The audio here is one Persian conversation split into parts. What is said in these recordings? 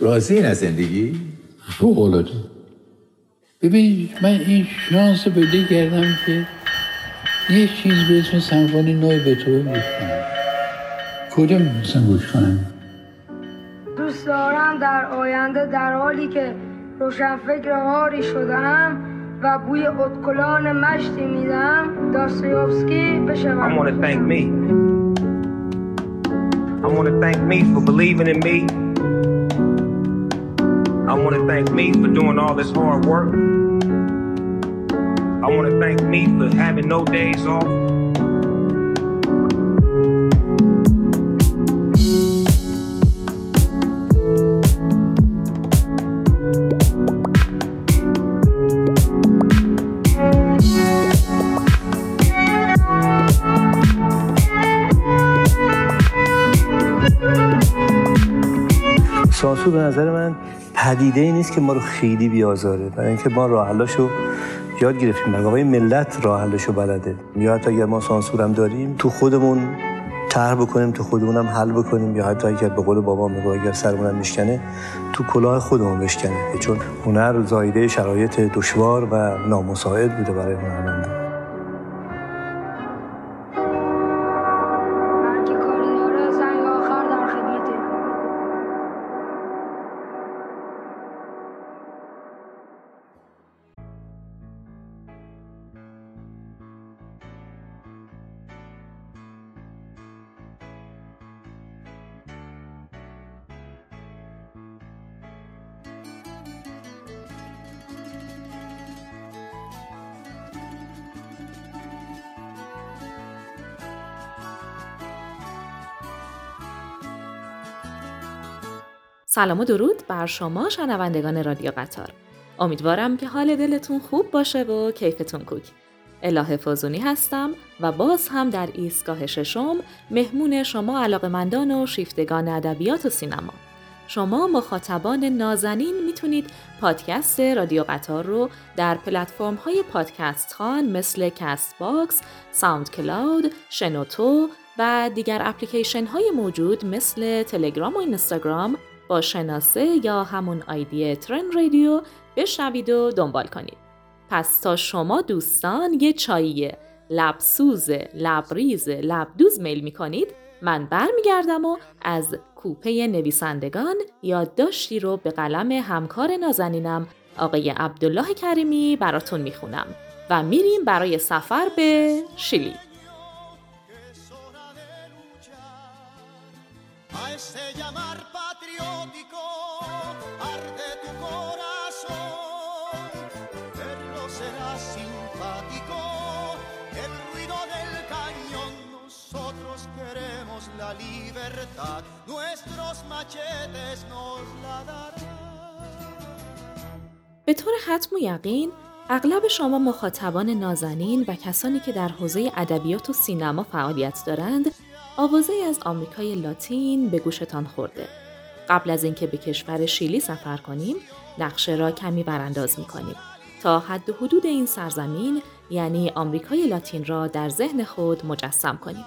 راضی این از زندگی؟ فوق العاده ببین من این شانس پیدا کردم که یه چیز به اسم سمفونی نوع بتوون گوش کنم کجا می‌تونستم گوش کنم دوست دارم در آینده در حالی که روشنفکر هاری شدم و بوی اتکلان مشتی میدم داستایوفسکی بشوم I want to thank me. I want to thank me for believing in me. I want to thank me for doing all this hard work. I want to thank me for having no days off. سانسور به نظر من پدیده ای نیست که ما رو خیلی بیازاره. برای اینکه ما راه حلاشو یاد گرفتیم. برای ملت راه حلشو بلده. یا حتی اگر ما سانسور هم داریم تو خودمون طرح بکنیم تو خودمون هم حل بکنیم. یا حتی اگر به قول بابا میگه اگر سرمون هم میشکنه تو کلاه خودمون بشکنه. چون هنر زایده شرایط دشوار و نامساعد بوده برای هنرمنده سلام و درود بر شما شنوندگان رادیو قطار. امیدوارم که حال دلتون خوب باشه و کیفتون کوک. اله فازونی هستم و باز هم در ایستگاه ششم مهمون شما علاقمندان و شیفتگان ادبیات و سینما. شما مخاطبان نازنین می‌تونید پادکست رادیو قطار رو در پلتفرم های پادکست خوان مثل Castbox، SoundCloud، شنوتو و دیگر اپلیکیشن های موجود مثل تلگرام و اینستاگرام با شناسه یا همون آیدی ترن رادیو بشنوید و دنبال کنید. پس تا شما دوستان یه چایی لبسوز، لبریز، لبدوز میل می کنید من برمیگردم و از کوپه نویسندگان یادداشتی رو به قلم همکار نازنینم آقای عبدالله کریمی براتون می‌خونم و میریم برای سفر به شیلی. a ese llamar patriótico arde tu corazón. Verlo será simpático, el ruido del cañón. Nosotros queremos la libertad, nuestros machetes nos la darán. به طور حتم و یقین اغلب شما مخاطبان نازنین و کسانی که در حوزه ادبیات و سینما فعالیت دارند آوازه از آمریکای لاتین به گوشتان خورده. قبل از اینکه به کشور شیلی سفر کنیم، نقشه را کمی برانداز می کنیم تا حد حدود این سرزمین یعنی آمریکای لاتین را در ذهن خود مجسم کنیم.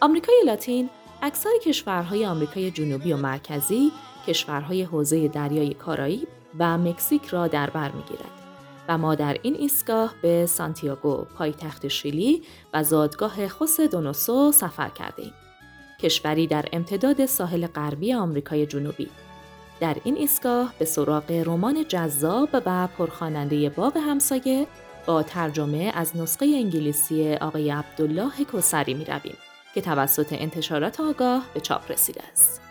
آمریکای لاتین اکثر کشورهای آمریکای جنوبی و مرکزی کشورهای حوزه دریای کارائیب و مکزیک را در بر می‌گیرد و ما در این ایستگاه به سانتیاگو پایتخت شیلی و زادگاه خوس دونوسو سفر کرده ایم. کشوری در امتداد ساحل غربی آمریکای جنوبی. در این ایستگاه به سراغ رمان جذاب و پرخواننده باغ همسایه با ترجمه از نسخه انگلیسی آقای عبدالله کوسری می رویم که توسط انتشارات آگاه به چاپ رسیده است.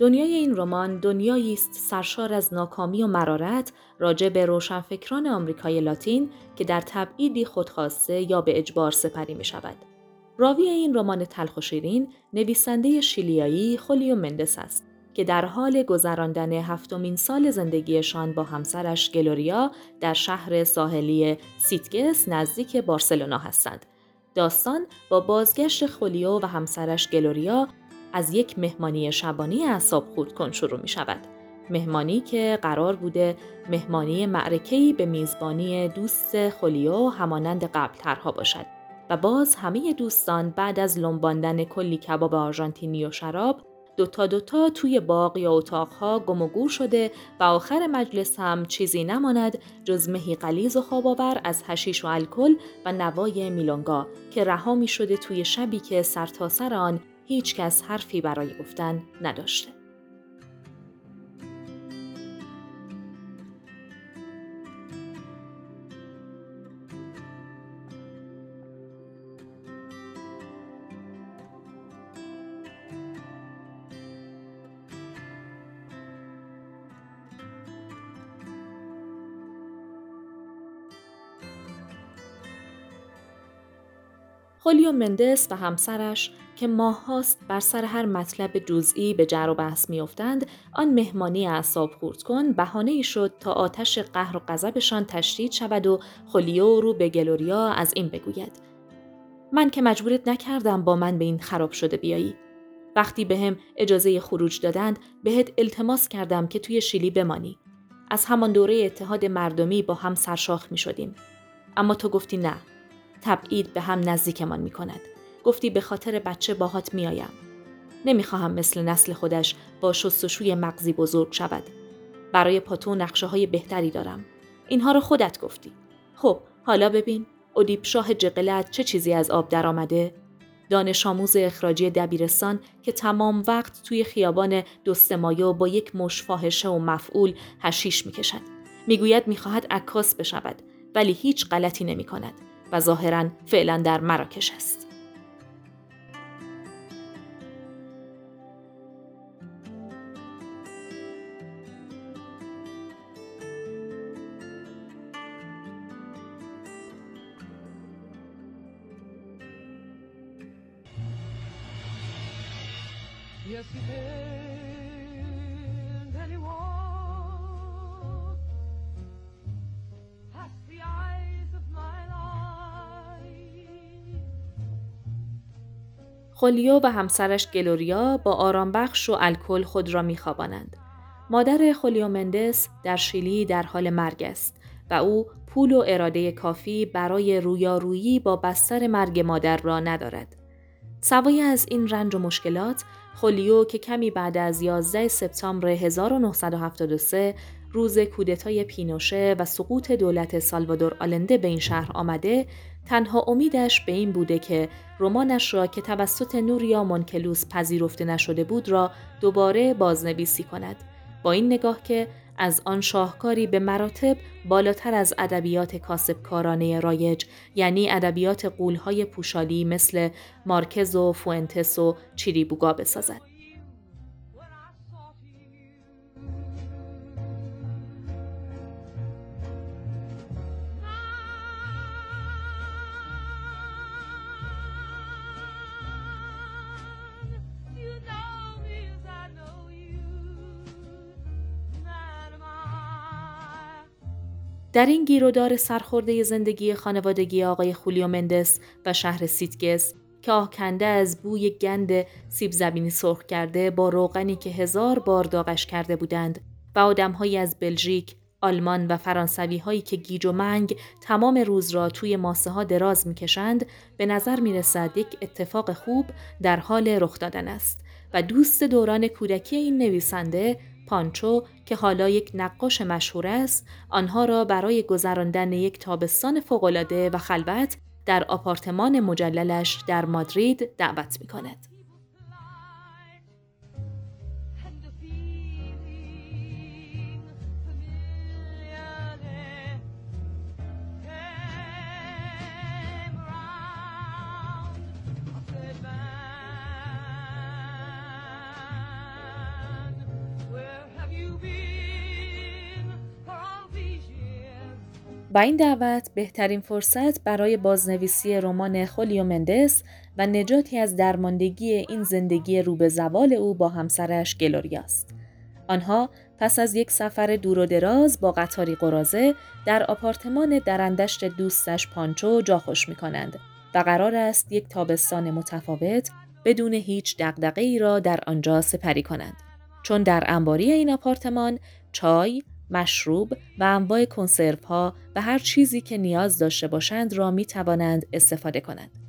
دنیای این رمان دنیایی است سرشار از ناکامی و مرارت راجع به روشنفکران آمریکای لاتین که در تبعیدی خودخواسته یا به اجبار سپری می شود. راوی این رمان تلخ و شیرین نویسنده شیلیایی خولیو مندس است که در حال گذراندن هفتمین سال زندگیشان با همسرش گلوریا در شهر ساحلی سیتگس نزدیک بارسلونا هستند. داستان با بازگشت خولیو و همسرش گلوریا از یک مهمانی شبانی اعصاب خود کن شروع می شود. مهمانی که قرار بوده مهمانی معرکه‌ای به میزبانی دوست خولیو همانند قبل ترها باشد و باز همه دوستان بعد از لنباندن کلی کباب آرژانتینی و شراب دوتا دوتا توی باغ یا اتاقها گم و گور شده و آخر مجلس هم چیزی نماند جز مهی قلیز و خواباور از هشیش و الکل و نوای میلونگا که رها می شده توی شبی که سرتاسر آن هیچ کس حرفی برای گفتن نداشته. خولیو مندس و همسرش که ماههاست بر سر هر مطلب جزئی به جر و بحث میافتند آن مهمانی اعصاب خورد کن بهانه شد تا آتش قهر و غضبشان تشدید شود و خولیو رو به گلوریا از این بگوید من که مجبورت نکردم با من به این خراب شده بیایی وقتی به هم اجازه خروج دادند بهت التماس کردم که توی شیلی بمانی از همان دوره اتحاد مردمی با هم سرشاخ می شدیم. اما تو گفتی نه تبعید به هم نزدیکمان می کند. گفتی به خاطر بچه باهات میآیم. نمی‌خواهم مثل نسل خودش با شستشوی مغزی بزرگ شود. برای پاتو نقشه های بهتری دارم. اینها رو خودت گفتی. خب حالا ببین ادیب شاه جقلت چه چیزی از آب درآمده؟ دانش آموز اخراجی دبیرستان که تمام وقت توی خیابان دوستمایو با یک مش فاحشه و مفعول هشیش می‌کشد. می‌گوید می‌خواهد عکاس بشود ولی هیچ غلطی نمی کند. و ظاهرا فعلا در مراکش است. خولیو و همسرش گلوریا با آرامبخش و الکل خود را میخوابانند. مادر خولیو مندس در شیلی در حال مرگ است و او پول و اراده کافی برای رویارویی با بستر مرگ مادر را ندارد. سوای از این رنج و مشکلات، خولیو که کمی بعد از 11 سپتامبر 1973 روز کودتای پینوشه و سقوط دولت سالوادور آلنده به این شهر آمده تنها امیدش به این بوده که رمانش را که توسط نوریا مونکلوس پذیرفته نشده بود را دوباره بازنویسی کند. با این نگاه که از آن شاهکاری به مراتب بالاتر از ادبیات کاسبکارانه رایج یعنی ادبیات قولهای پوشالی مثل مارکز و فوئنتس و چیریبوگا بسازد. در این گیرودار سرخورده زندگی خانوادگی آقای خولیو مندس و شهر سیتگس که آکنده از بوی گند سیب زمینی سرخ کرده با روغنی که هزار بار داغش کرده بودند و آدمهایی از بلژیک، آلمان و فرانسوی هایی که گیج و منگ تمام روز را توی ماسه ها دراز می‌کشند به نظر می رسد یک اتفاق خوب در حال رخ دادن است و دوست دوران کودکی این نویسنده پانچو که حالا یک نقاش مشهور است آنها را برای گذراندن یک تابستان فوقالعاده و خلوت در آپارتمان مجللش در مادرید دعوت می کند. با این دعوت بهترین فرصت برای بازنویسی رمان خولیو مندس و نجاتی از درماندگی این زندگی رو به زوال او با همسرش گلوریاست. آنها پس از یک سفر دور و دراز با قطاری قرازه در آپارتمان درندشت دوستش پانچو جا خوش می کنند و قرار است یک تابستان متفاوت بدون هیچ دقدقه ای را در آنجا سپری کنند. چون در انباری این آپارتمان چای، مشروب و انواع کنسرو ها و هر چیزی که نیاز داشته باشند را می توانند استفاده کنند.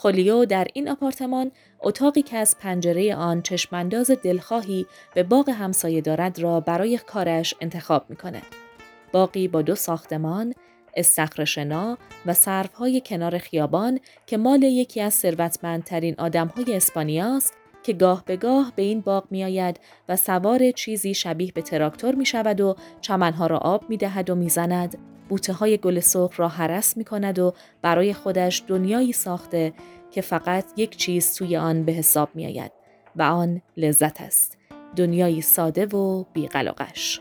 خولیو در این آپارتمان اتاقی که از پنجره آن چشمانداز دلخواهی به باغ همسایه دارد را برای کارش انتخاب می کند. باقی با دو ساختمان، استخر شنا و سرفهای کنار خیابان که مال یکی از ثروتمندترین آدمهای اسپانیاست که گاه به گاه به این باغ می آید و سوار چیزی شبیه به تراکتور می شود و چمنها را آب می دهد و می زند بوته های گل سرخ را حرس می کند و برای خودش دنیایی ساخته که فقط یک چیز توی آن به حساب می آید و آن لذت است. دنیایی ساده و بیقلقش.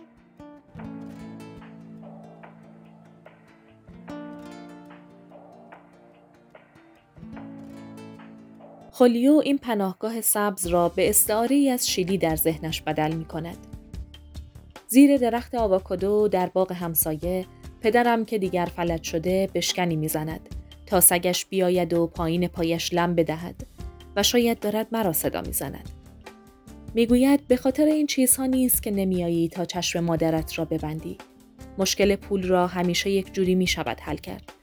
خولیو این پناهگاه سبز را به استعاره از شیلی در ذهنش بدل می کند. زیر درخت آواکادو در باغ همسایه پدرم که دیگر فلج شده بشکنی می‌زند تا سگش بیاید و پایین پایش لم بدهد و شاید دارد مرا صدا می‌زند. می‌گوید به خاطر این چیزها نیست که نمیایی تا چشم مادرت را ببندی. مشکل پول را همیشه یک جوری می شود حل کرد.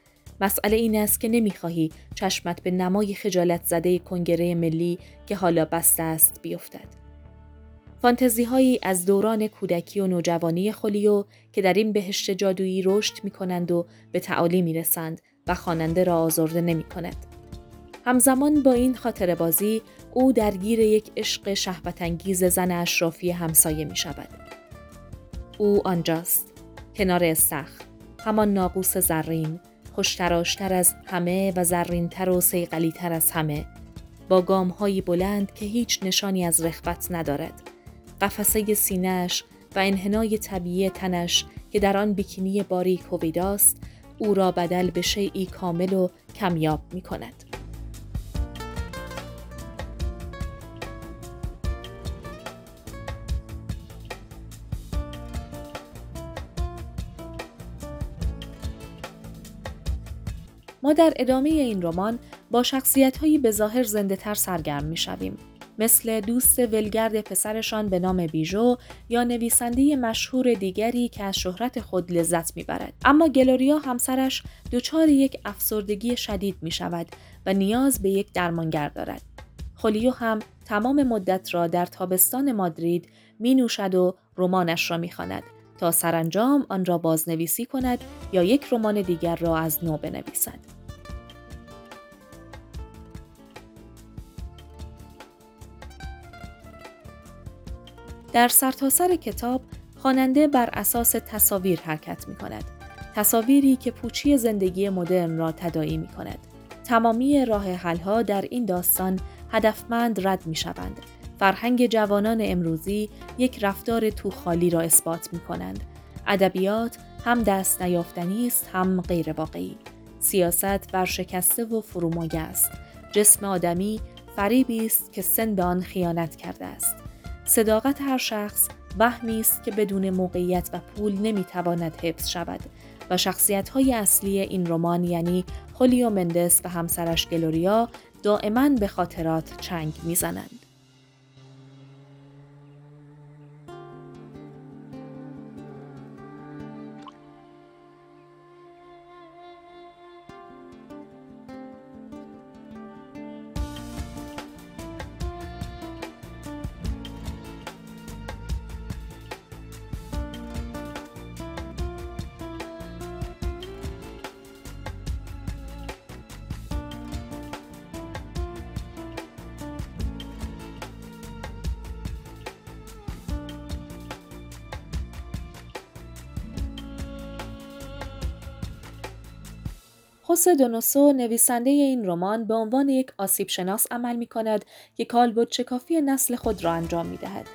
مسئله این است که نمی‌خواهی چشمت به نمای خجالت زده کنگره ملی که حالا بسته است بیفتد. فانتزی هایی از دوران کودکی و نوجوانی خولیو که در این بهشت جادویی رشد می کنند و به تعالی می رسند و خواننده را آزرده نمی کند. همزمان با این خاطر بازی او درگیر یک عشق شهوتانگیز زن اشرافی همسایه می شود. او آنجاست کنار استخر همان ناقوس زرین خوشتراشتر از همه و زرینتر و سیقلیتر از همه با گام های بلند که هیچ نشانی از رخوت ندارد قفسه سینهش و انحنای طبیعی تنش که در آن بیکینی باریک هویداست او را بدل به شیعی کامل و کمیاب می کند. ما در ادامه این رمان با شخصیت هایی به ظاهر زنده سرگرم می شویم. مثل دوست ولگرد پسرشان به نام بیژو یا نویسنده مشهور دیگری که از شهرت خود لذت می‌برد اما گلوریا همسرش دچار یک افسردگی شدید می شود و نیاز به یک درمانگر دارد خولیو هم تمام مدت را در تابستان مادرید می نوشد و رمانش را می خاند تا سرانجام آن را بازنویسی کند یا یک رمان دیگر را از نو بنویسد. در سرتاسر سر کتاب خواننده بر اساس تصاویر حرکت می کند. تصاویری که پوچی زندگی مدرن را تدایی می کند. تمامی راه حلها در این داستان هدفمند رد می شوند. فرهنگ جوانان امروزی یک رفتار توخالی را اثبات می کنند. ادبیات هم دست نیافتنی است هم غیر واقعی. سیاست ورشکسته و فرومایه است. جسم آدمی فریبی است که سن آن خیانت کرده است. صداقت هر شخص وهمی است که بدون موقعیت و پول نمی‌تواند حفظ شود و شخصیت های اصلی این رمان یعنی خولیو مندس و همسرش گلوریا دائما به خاطرات چنگ می‌زنند. خوسه دونوسو نویسنده این رمان به عنوان یک آسیب شناس عمل می کند که کالبد شکافی نسل خود را انجام می دهد.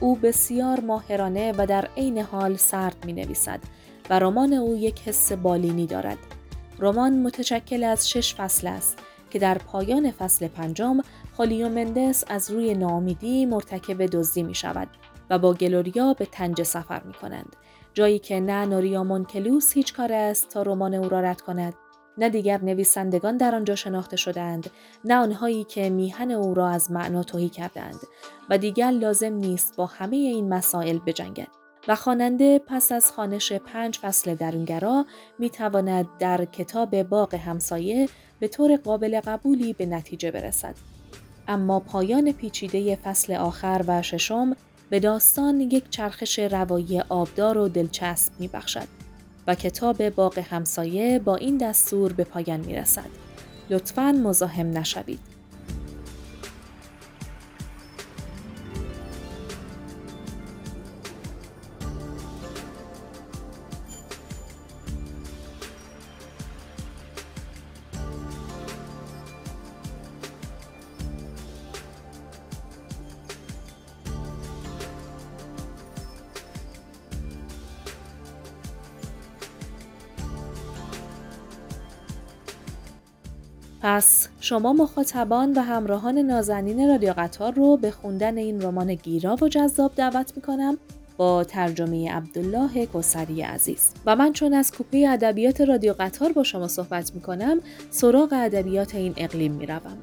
او بسیار ماهرانه و در عین حال سرد می نویسد و رمان او یک حس بالینی دارد. رمان متشکل از شش فصل است که در پایان فصل پنجم خالیو مندس از روی ناامیدی مرتکب دزدی می شود و با گلوریا به تنج سفر می کنند. جایی که نه نوریا مونکلوس هیچ کار است تا رمان او را رد کند نه دیگر نویسندگان در آنجا شناخته شدند نه آنهایی که میهن او را از معنا توهی کردند و دیگر لازم نیست با همه این مسائل بجنگد و خواننده پس از خانش پنج فصل درونگرا می تواند در کتاب باغ همسایه به طور قابل قبولی به نتیجه برسد. اما پایان پیچیده فصل آخر و ششم به داستان یک چرخش روایی آبدار و دلچسب می بخشد و کتاب باغ همسایه با این دستور به پایان می رسد. لطفاً مزاحم نشوید. پس شما مخاطبان و همراهان نازنین رادیو قطار رو به خوندن این رمان گیرا و جذاب دعوت می‌کنم با ترجمه عبدالله کسری عزیز. و من چون از کوپه ادبیات رادیو قطار با شما صحبت می‌کنم سراغ ادبیات این اقلیم می‌روم.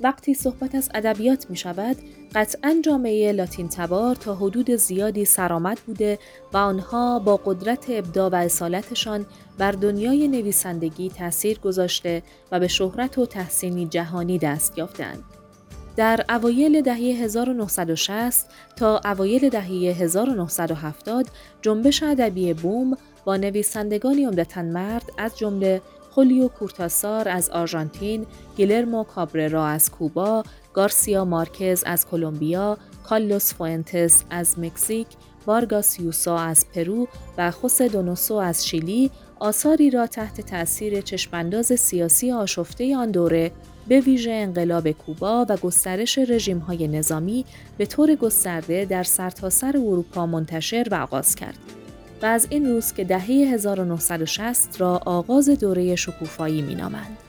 وقتی صحبت از ادبیات می شود، قطعا جامعه لاتین تبار تا حدود زیادی سرآمد بوده و آنها با قدرت ابداع و اصالتشان بر دنیای نویسندگی تأثیر گذاشته و به شهرت و تحسینی جهانی دست یافتند. در اوایل دهه 1960 تا اوایل دهه 1970 جنبش ادبی بوم با نویسندگانی عمدتا مرد از جمله خولیو کورتاسار از آرژانتین، گیلرمو کابررا از کوبا، گارسیا مارکز از کلمبیا، کارلوس فوئنتس از مکزیک، وارگاس یوسا از پرو و خوسه دونوسو از شیلی آثاری را تحت تأثیر چشمانداز سیاسی آشفته آن دوره به ویژه انقلاب کوبا و گسترش رژیم‌های نظامی به طور گسترده در سرتاسر سر اروپا منتشر و آغاز کرد. و از این روست که دهه 1960 را آغاز دوره شکوفایی مینامند.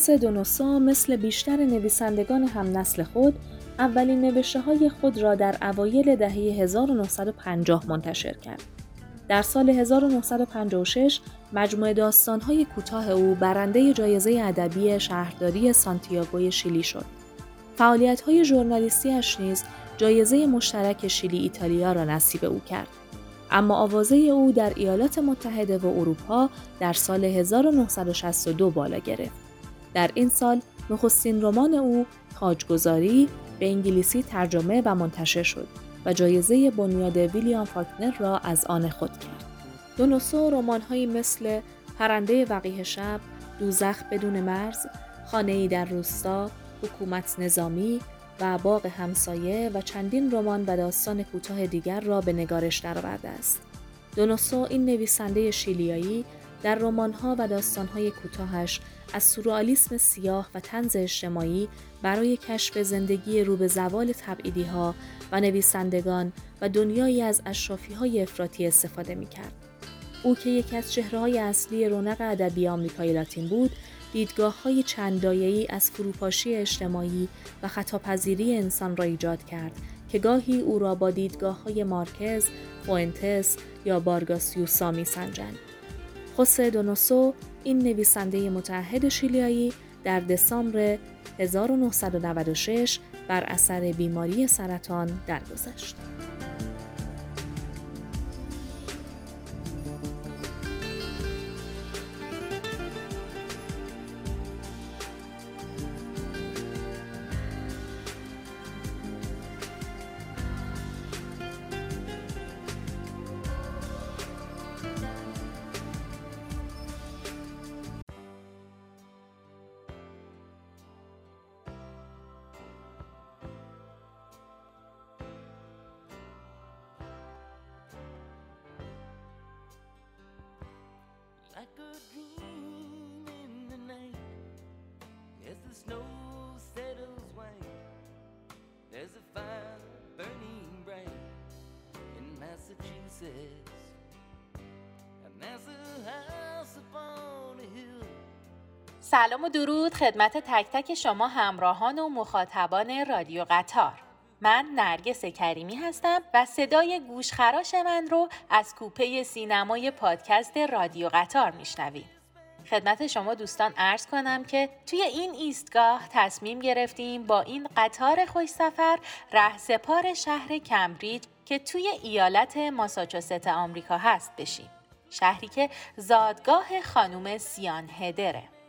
خوس دونوسا مثل بیشتر نویسندگان هم نسل خود اولین نوشته های خود را در اوایل دهه 1950 منتشر کرد. در سال 1956 مجموعه داستانهای کوتاه او برنده جایزه ادبی شهرداری سانتیاگوی شیلی شد. فعالیت‌های ژورنالیستیش نیز جایزه مشترک شیلی ایتالیا را نصیب او کرد. اما آوازه او در ایالات متحده و اروپا در سال 1962 بالا گرفت. در این سال نخستین رمان او تاجگذاری به انگلیسی ترجمه و منتشر شد و جایزه بنیاد ویلیام فاکنر را از آن خود کرد. دونوسو رمانهایی مثل پرنده وقیه شب، دوزخ بدون مرز، خانه ای در روستا، حکومت نظامی و باغ همسایه و چندین رمان و داستان کوتاه دیگر را به نگارش درآورده است. دونوسو این نویسنده شیلیایی در رمان‌ها و داستان‌های کوتاهش از سورئالیسم سیاه و تنز اجتماعی برای کشف زندگی رو به زوال تبعیدی ها و نویسندگان و دنیایی از اشرافی های افراطی استفاده می کرد. او که یکی از چهره اصلی رونق ادبی آمریکای لاتین بود، دیدگاه های از فروپاشی اجتماعی و خطاپذیری انسان را ایجاد کرد که گاهی او را با دیدگاه های مارکز، فوئنتس یا بارگاسیوسا می سنجند. خوسه دونوسو این نویسنده متحد شیلیایی در دسامبر 1996 بر اثر بیماری سرطان درگذشت. سلام و درود خدمت تک تک شما همراهان و مخاطبان رادیو قطار. من نرگس کریمی هستم و صدای گوشخراش من رو از کوپه سینمای پادکست رادیو قطار میشنوید. خدمت شما دوستان عرض کنم که توی این ایستگاه تصمیم گرفتیم با این قطار خوش سفر رهسپار شهر کمبریج که توی ایالت ماساچوست آمریکا هست بشیم. شهری که زادگاه خانم سیان هدره.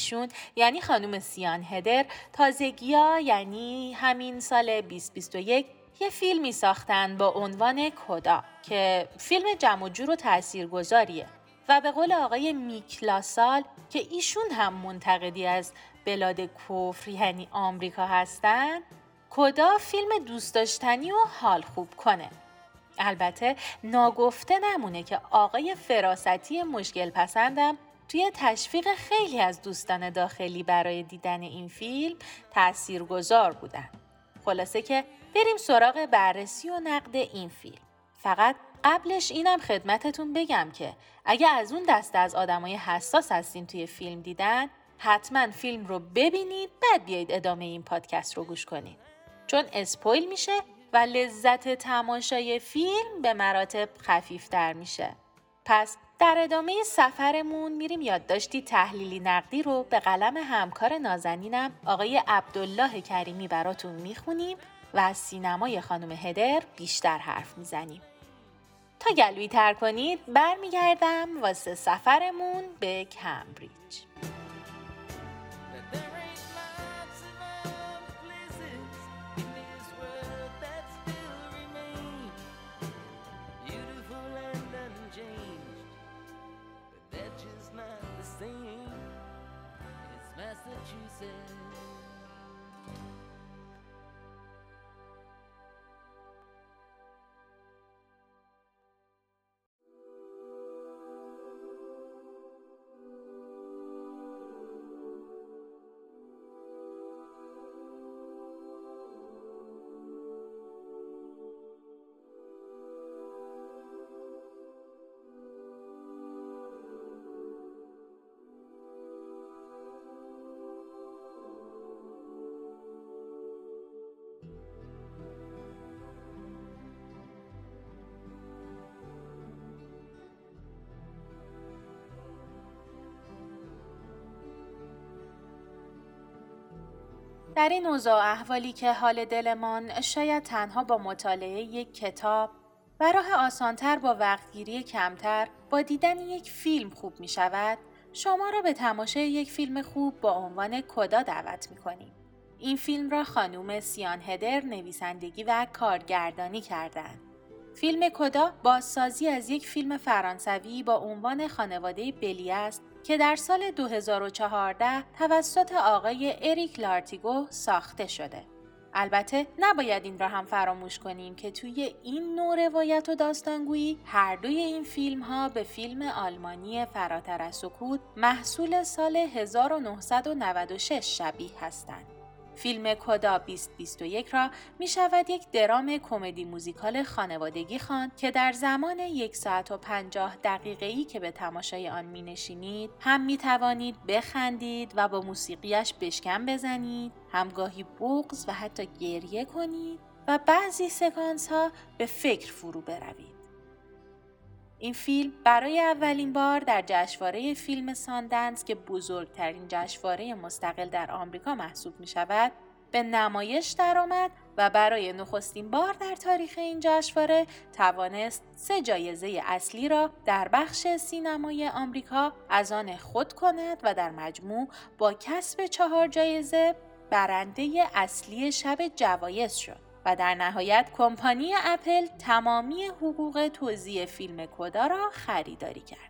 ایشون یعنی خانم سیان هدر تازگیا یعنی همین سال 2021 یه فیلمی ساختن با عنوان کدا که فیلم جمع جور و تاثیرگذاریه. و به قول آقای میکلاسال که ایشون هم منتقدی از بلاد کفر یعنی آمریکا هستن کدا فیلم دوست داشتنی و حال خوب کنه. البته ناگفته نمونه که آقای فراستی مشکل پسندم توی تشویق خیلی از دوستان داخلی برای دیدن این فیلم تاثیرگذار بودن. خلاصه که بریم سراغ بررسی و نقد این فیلم. فقط قبلش اینم خدمتتون بگم که اگه از اون دسته از آدمای حساس هستین توی فیلم دیدن حتما فیلم رو ببینید بعد بیایید ادامه این پادکست رو گوش کنید. چون اسپویل میشه و لذت تماشای فیلم به مراتب خفیفتر میشه. پس در ادامه سفرمون میریم یادداشتی تحلیلی نقدی رو به قلم همکار نازنینم آقای عبدالله کریمی براتون می‌خونیم و از سینمای خانم هدر بیشتر حرف می‌زنیم. تا گلوی تر کنید برمیگردم واسه سفرمون به کمبریج. Not the same. It's Massachusetts. در این اوضاع احوالی که حال دلمان شاید تنها با مطالعه یک کتاب و راه آسانتر با وقتگیری کمتر با دیدن یک فیلم خوب می شود، شما را به تماشای یک فیلم خوب با عنوان کدا دعوت می کنیم. این فیلم را خانوم سیان هدر نویسندگی و کارگردانی کردند. فیلم کدا بازسازی از یک فیلم فرانسوی با عنوان خانواده بلی است که در سال 2014 توسط آقای اریک لارتیگو ساخته شده. البته نباید این را هم فراموش کنیم که توی این نوع روایت و داستانگویی هر دوی این فیلم ها به فیلم آلمانی فراتر از سکوت محصول سال 1996 شبیه هستند. فیلم کدا 2021 را می شود یک درام کمدی موزیکال خانوادگی خواند که در زمان یک ساعت و پنجاه دقیقه ای که به تماشای آن می نشینید هم می توانید بخندید و با موسیقیش بشکن بزنید همگاهی بغز و حتی گریه کنید و بعضی سکانس ها به فکر فرو بروید. این فیلم برای اولین بار در جشنواره فیلم ساندنس که بزرگترین جشنواره مستقل در آمریکا محسوب می شود به نمایش درآمد و برای نخستین بار در تاریخ این جشنواره توانست سه جایزه اصلی را در بخش سینمای آمریکا از آن خود کند و در مجموع با کسب چهار جایزه برنده اصلی شب جوایز شد. و در نهایت کمپانی اپل تمامی حقوق توزیع فیلم کدا را خریداری کرد.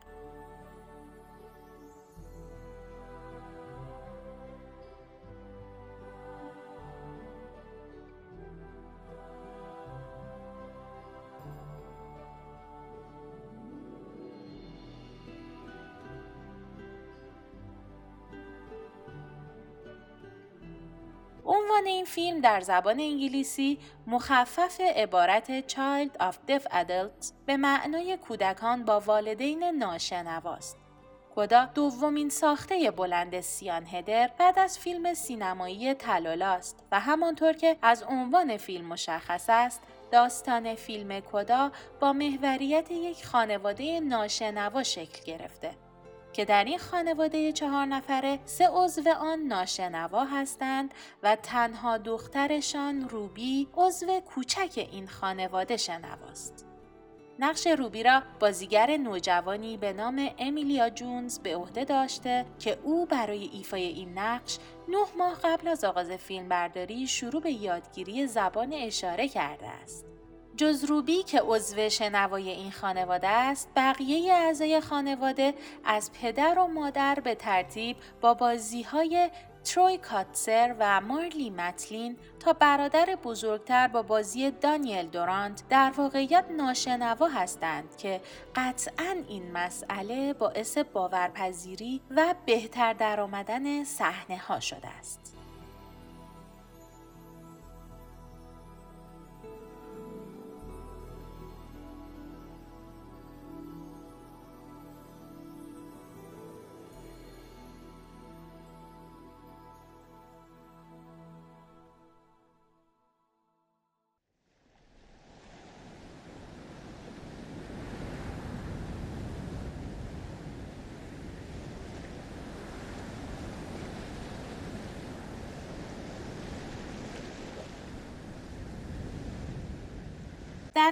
عنوان این فیلم در زبان انگلیسی مخفف عبارت Child of Deaf Adults به معنای کودکان با والدین ناشنواست. کدا دومین ساخته بلند سیان هدر بعد از فیلم سینمایی تلالا است و همانطور که از عنوان فیلم مشخص است داستان فیلم کدا با محوریت یک خانواده ناشنوا شکل گرفته که در این خانواده چهار نفره سه عضو آن ناشنوا هستند و تنها دخترشان روبی عضو کوچک این خانواده شنواست. نقش روبی را بازیگر نوجوانی به نام امیلیا جونز به عهده داشته که او برای ایفای این نقش نه ماه قبل از آغاز فیلمبرداری شروع به یادگیری زبان اشاره کرده است. جز روبی که عضو شنوای این خانواده است بقیه اعضای خانواده از پدر و مادر به ترتیب با بازی های تروی کاتسر و مارلی متلین تا برادر بزرگتر با بازی دانیل دورانت در واقعیت ناشنوا هستند که قطعا این مسئله باعث باورپذیری و بهتر درآمدن صحنه ها شده است.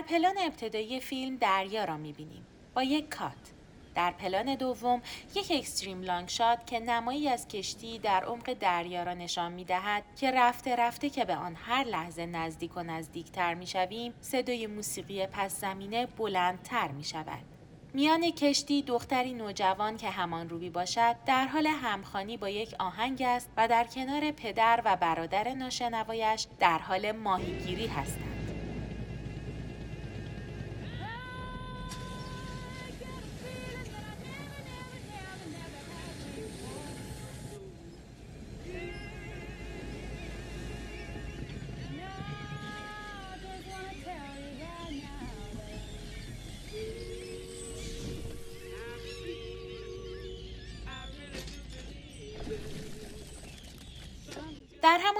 پلان ابتدایی فیلم دریا را می‌بینیم با یک کات. در پلان دوم یک اکستریم لانگ شات که نمایی از کشتی در عمق دریا را نشان می دهد که رفته رفته که به آن هر لحظه نزدیک و نزدیکتر می شویم صدای موسیقی پس زمینه بلندتر می شود. میان کشتی دختری نوجوان که همان روبی باشد در حال همخانی با یک آهنگ است و در کنار پدر و برادر ناشنوایش در حال ماهیگیری هستند.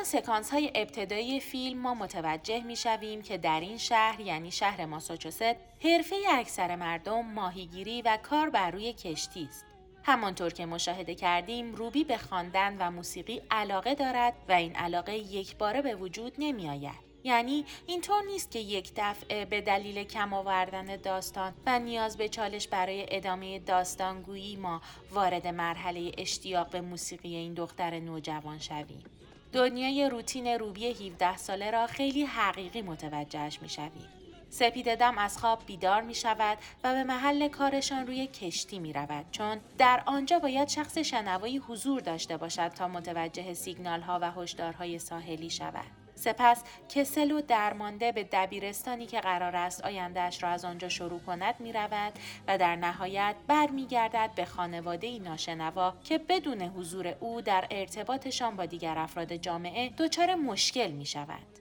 سکانس های ابتدایی فیلم ما متوجه می شویم که در این شهر یعنی شهر ماساچوست حرفه اکثر مردم ماهیگیری و کار بر روی کشتی است. همانطور که مشاهده کردیم روبی به خواندن و موسیقی علاقه دارد و این علاقه یک باره به وجود نمی آید. یعنی اینطور نیست که یک دفعه به دلیل کم آوردن داستان و نیاز به چالش برای ادامه داستانگویی ما وارد مرحله اشتیاق به موسیقی این دختر نوجوان شویم. دنیای روتین روبی 17 ساله را خیلی حقیقی متوجهش می شویم. سپیددم از خواب بیدار می شود و به محل کارشان روی کشتی می رود چون در آنجا باید شخص شنوایی حضور داشته باشد تا متوجه سیگنال ها و هشدارهای ساحلی شود. سپس کسل و درمانده به دبیرستانی که قرار است آیندهش را از آنجا شروع کند می رود و در نهایت برمیگردد به خانواده ناشنوا که بدون حضور او در ارتباطشان با دیگر افراد جامعه دچار مشکل می شود.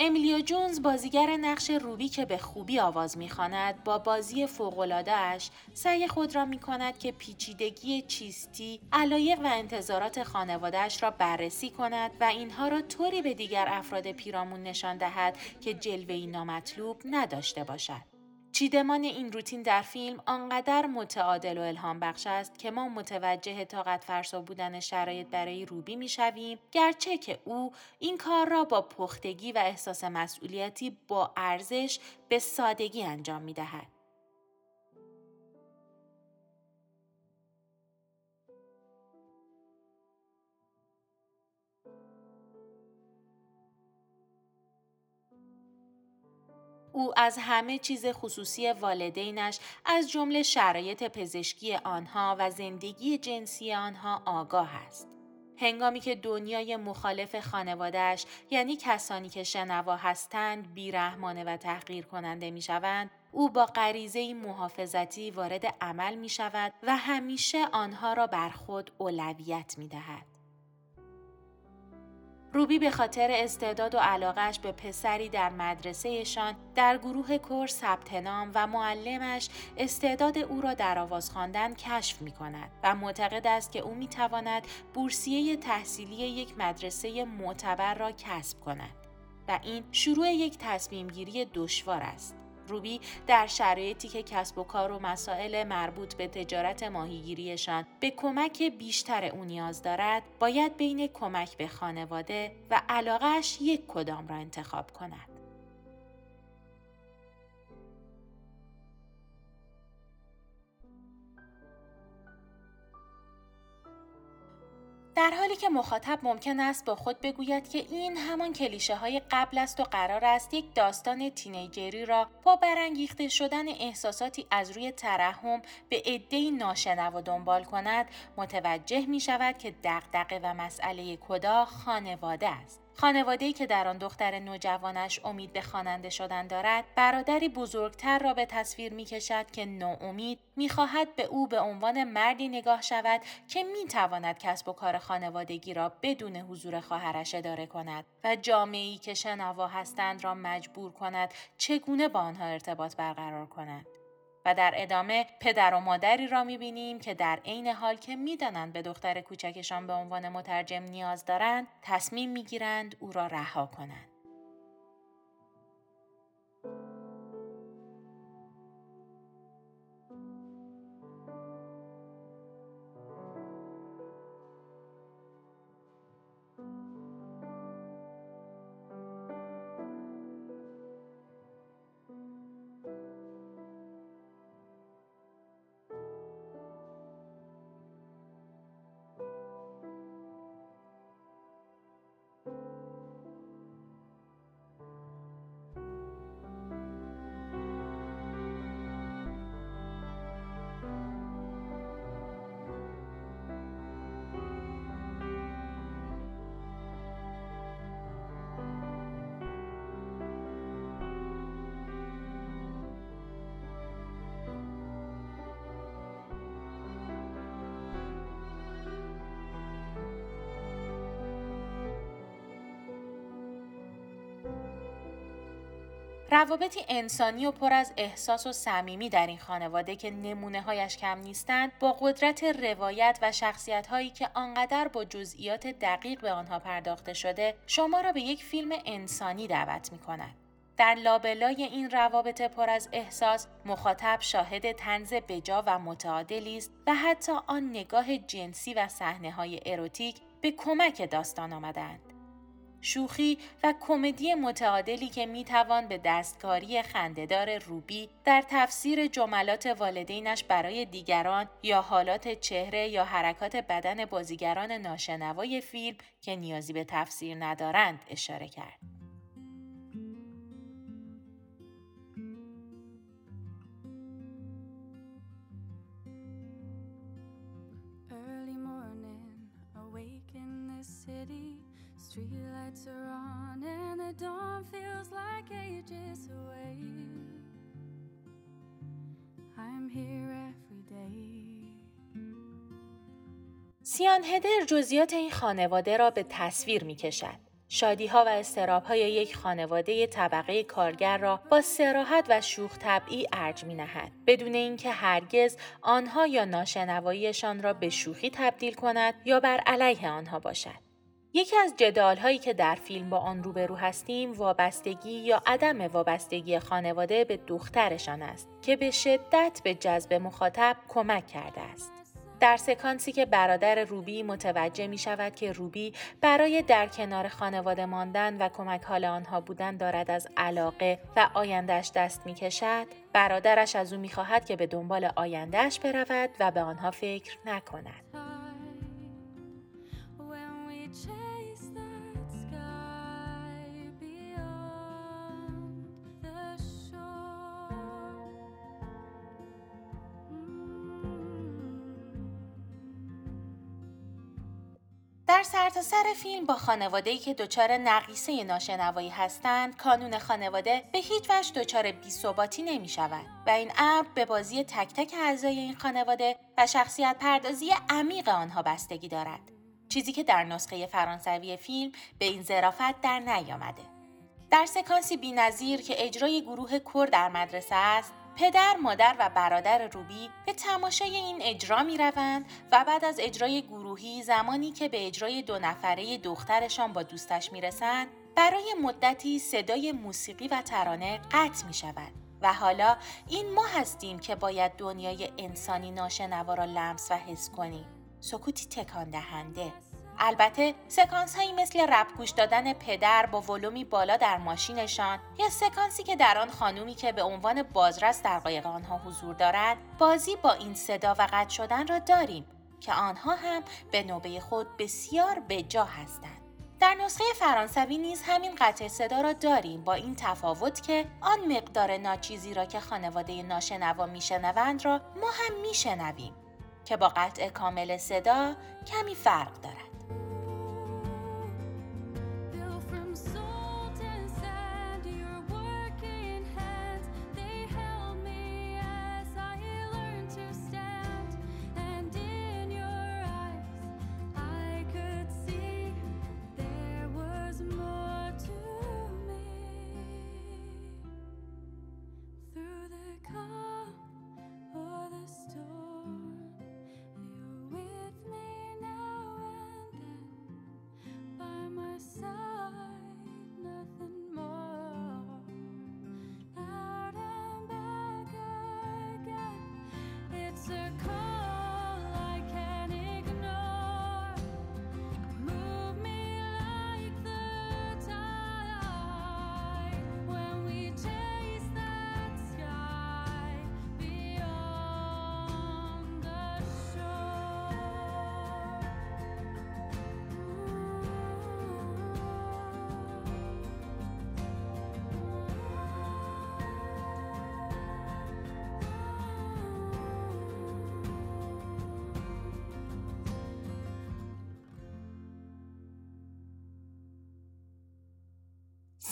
امیلیو جونز بازیگر نقش روبی که به خوبی آواز می‌خواند با بازی فوق‌العاده‌اش سعی خود را می کند که پیچیدگی چیستی، علایق و انتظارات خانوادهش را بررسی کند و اینها را طوری به دیگر افراد پیرامون نشان دهد که جلوه‌ای نامطلوب نداشته باشد. چیدمان این روتین در فیلم آنقدر متعادل و الهام بخش است که ما متوجه طاقت فرسا بودن شرایط برای روبی می‌شویم گرچه که او این کار را با پختگی و احساس مسئولیتی با ارزش به سادگی انجام می دهد. او از همه چیز خصوصی والدینش از جمله شرایط پزشکی آنها و زندگی جنسی آنها آگاه است. هنگامی که دنیای مخالف خانوادهش یعنی کسانی که شنوا هستند بیرحمانه و تحقیر کننده می شوند، او با غریزه محافظتی وارد عمل می شود و همیشه آنها را بر خود اولویت می دهد. روبی به خاطر استعداد و علاقش به پسری در مدرسهشان در گروه کور ثبت نام و معلمش استعداد او را در آواز خواندن کشف می کند و معتقد است که او می تواند بورسیه تحصیلی یک مدرسه معتبر را کسب کند و این شروع یک تصمیم گیری دشوار است. روبی در شرایطی که کسب و کار و مسائل مربوط به تجارت ماهیگیریشان به کمک بیشتر او نیاز دارد باید بین کمک به خانواده و علاقش یک کدام را انتخاب کند. در حالی که مخاطب ممکن است با خود بگوید که این همان کلیشه های قبل است و قرار است یک داستان تینیجری را با برانگیخته شدن احساساتی از روی ترحم به عدهای ناشنوا دنبال کند متوجه می شود که دغدغه و مسئله کدا خانواده است. خانواده‌ای که در آن دختر نوجوانش امید به خواننده شدن دارد برادری بزرگتر را به تصویر می کشد که ناامید می‌خواهد به او به عنوان مردی نگاه شود که می تواند کسب و کار خانوادگی را بدون حضور خواهرش اداره کند و جامعه‌ای که شنوا هستند را مجبور کند چگونه با آنها ارتباط برقرار کند. و در ادامه پدر و مادری را می‌بینیم که در عین حال که می‌دانند به دختر کوچکشان به عنوان مترجم نیاز دارند تصمیم می‌گیرند او را رها کنند. روابطی انسانی و پر از احساس و صمیمی در این خانواده که نمونه هایش کم نیستند با قدرت روایت و شخصیت هایی که آنقدر با جزئیات دقیق به آنها پرداخته شده شما را به یک فیلم انسانی دعوت می کند. در لابلای این روابط پر از احساس مخاطب شاهد تنز بجا و متعادلی است و حتی آن نگاه جنسی و صحنه های اروتیک به کمک داستان آمدند. شوخی و کمدی متعادلی که می‌توان به دستکاری خندهدار روبی در تفسیر جملات والدینش برای دیگران یا حالات چهره یا حرکات بدن بازیگران ناشنوای فیلم که نیازی به تفسیر ندارند اشاره کرد. City. Streetlights are on, and the dawn feels like ages away. I'm here every day. سیان هدر جزئیات این خانواده را به تصویر می کشد. شادی ها و استراب های یک خانواده طبقه کارگر را با سراحت و شوخ طبعی ارج می نهد. بدون اینکه هرگز آنها یا ناشنواییشان را به شوخی تبدیل کند یا بر علیه آنها باشد. یکی از جدال هایی که در فیلم با آن روبرو هستیم وابستگی یا عدم وابستگی خانواده به دخترشان است که به شدت به جذب مخاطب کمک کرده است. در سکانسی که برادر روبی متوجه می شود که روبی برای در کنار خانواده ماندن و کمک حال آنها بودن دارد از علاقه و آیندهش دست می کشد، برادرش از او می خواهد که به دنبال آیندهش برود و به آنها فکر نکند. در سرتاسر فیلم با خانواده‌ای که دچار نقیصه ناشنوایی هستند، کانون خانواده به هیچ وجه دچار بی‌ثباتی نمی شود و این امر به بازی تک تک اعضای این خانواده و شخصیت پردازی عمیق آنها بستگی دارد. چیزی که در نسخه فرانسوی فیلم به این ظرافت در نیامده. در سکانسی بینظیر که اجرای گروه کر در مدرسه است، پدر، مادر و برادر روبی به تماشای این اجرا می روند و بعد از اجرای گروهی زمانی که به اجرای دو نفره دخترشان با دوستش می رسند، برای مدتی صدای موسیقی و ترانه قطع می شود. و حالا این ما هستیم که باید دنیای انسانی ناشنوا را لمس و حس کنیم. سکوتی تکان دهنده. البته سکانس هایی مثل رپ گوش دادن پدر با ولومی بالا در ماشینشان یا سکانسی که در آن خانومی که به عنوان بازرس در قایق آنها حضور دارد بازی با این صدا و قطع شدن را داریم که آنها هم به نوبه خود بسیار بجا هستند. در نسخه فرانسوی نیز همین قطع صدا را داریم با این تفاوت که آن مقدار ناچیزی را که خانواده ناشنوا میشنوند را ما هم میشنویم که با قطع کامل صدا کمی فرق دارد.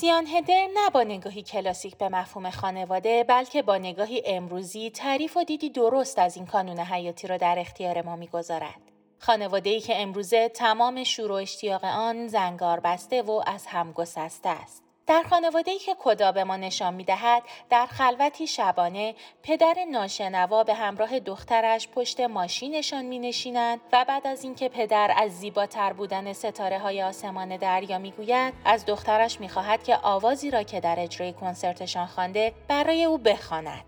سیان هدر نه با نگاهی کلاسیک به مفهوم خانواده بلکه با نگاهی امروزی تعریف و دیدی درست از این کانون حیاتی را در اختیار ما می‌گذارد. خانواده ای که امروزه تمام شور و اشتیاق آن زنگار بسته و از هم گسسته است. در خانواده ای که کدا به ما نشان می دهد در خلوتی شبانه پدر ناشنوا به همراه دخترش پشت ماشینشان می نشینند و بعد از اینکه پدر از زیباتر بودن ستاره های آسمان دریا می گوید از دخترش می خواهد که آوازی را که در اجرای کنسرتشان خوانده برای او بخواند.